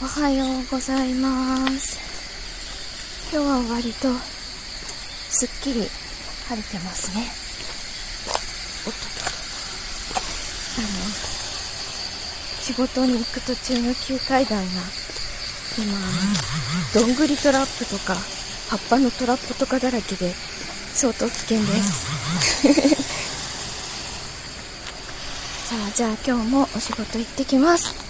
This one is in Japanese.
おはようございます。今日は割とすっきり晴れてますね。おっとあの仕事に行く途中の急階段が今どんぐりトラップとか葉っぱのトラップとかだらけで相当危険です。さあじゃあ今日もお仕事行ってきます。